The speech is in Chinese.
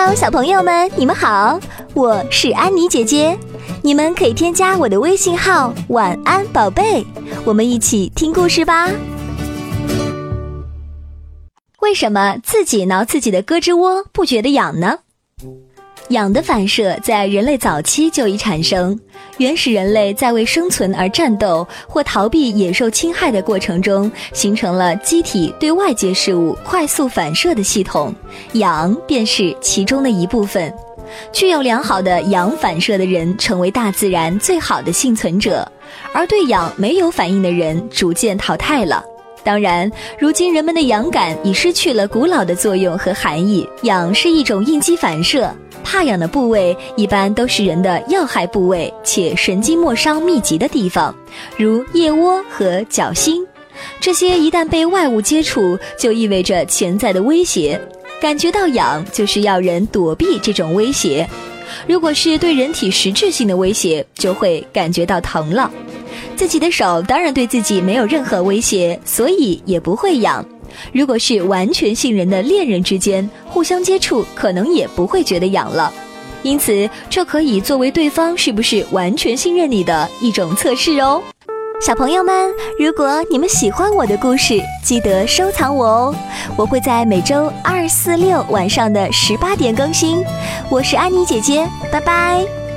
Hello，小朋友们，你们好，我是安妮姐姐。你们可以添加我的微信号“晚安宝贝”，我们一起听故事吧。为什么自己挠自己的胳肢窝不觉得痒呢？痒的反射在人类早期就已产生。原始人类在为生存而战斗或逃避野兽侵害的过程中，形成了机体对外界事物快速反射的系统，痒便是其中的一部分。具有良好的痒反射的人，成为大自然最好的幸存者，而对痒没有反应的人逐渐淘汰了。当然，如今人们的痒感已失去了古老的作用和含义，痒是一种应激反射。怕痒的部位一般都是人的要害部位，且神经末梢密集的地方，如腋窝和脚心。这些一旦被外物接触，就意味着潜在的威胁。感觉到痒，就是要人躲避这种威胁。如果是对人体实质性的威胁，就会感觉到疼了。自己的手当然对自己没有任何威胁，所以也不会痒。如果是完全信任的恋人之间，互相接触可能也不会觉得痒了。因此，这可以作为对方是不是完全信任你的一种测试哦。小朋友们，如果你们喜欢我的故事，记得收藏我哦。我会在每周二、四、六晚上的十八点更新。我是安妮姐姐，拜拜。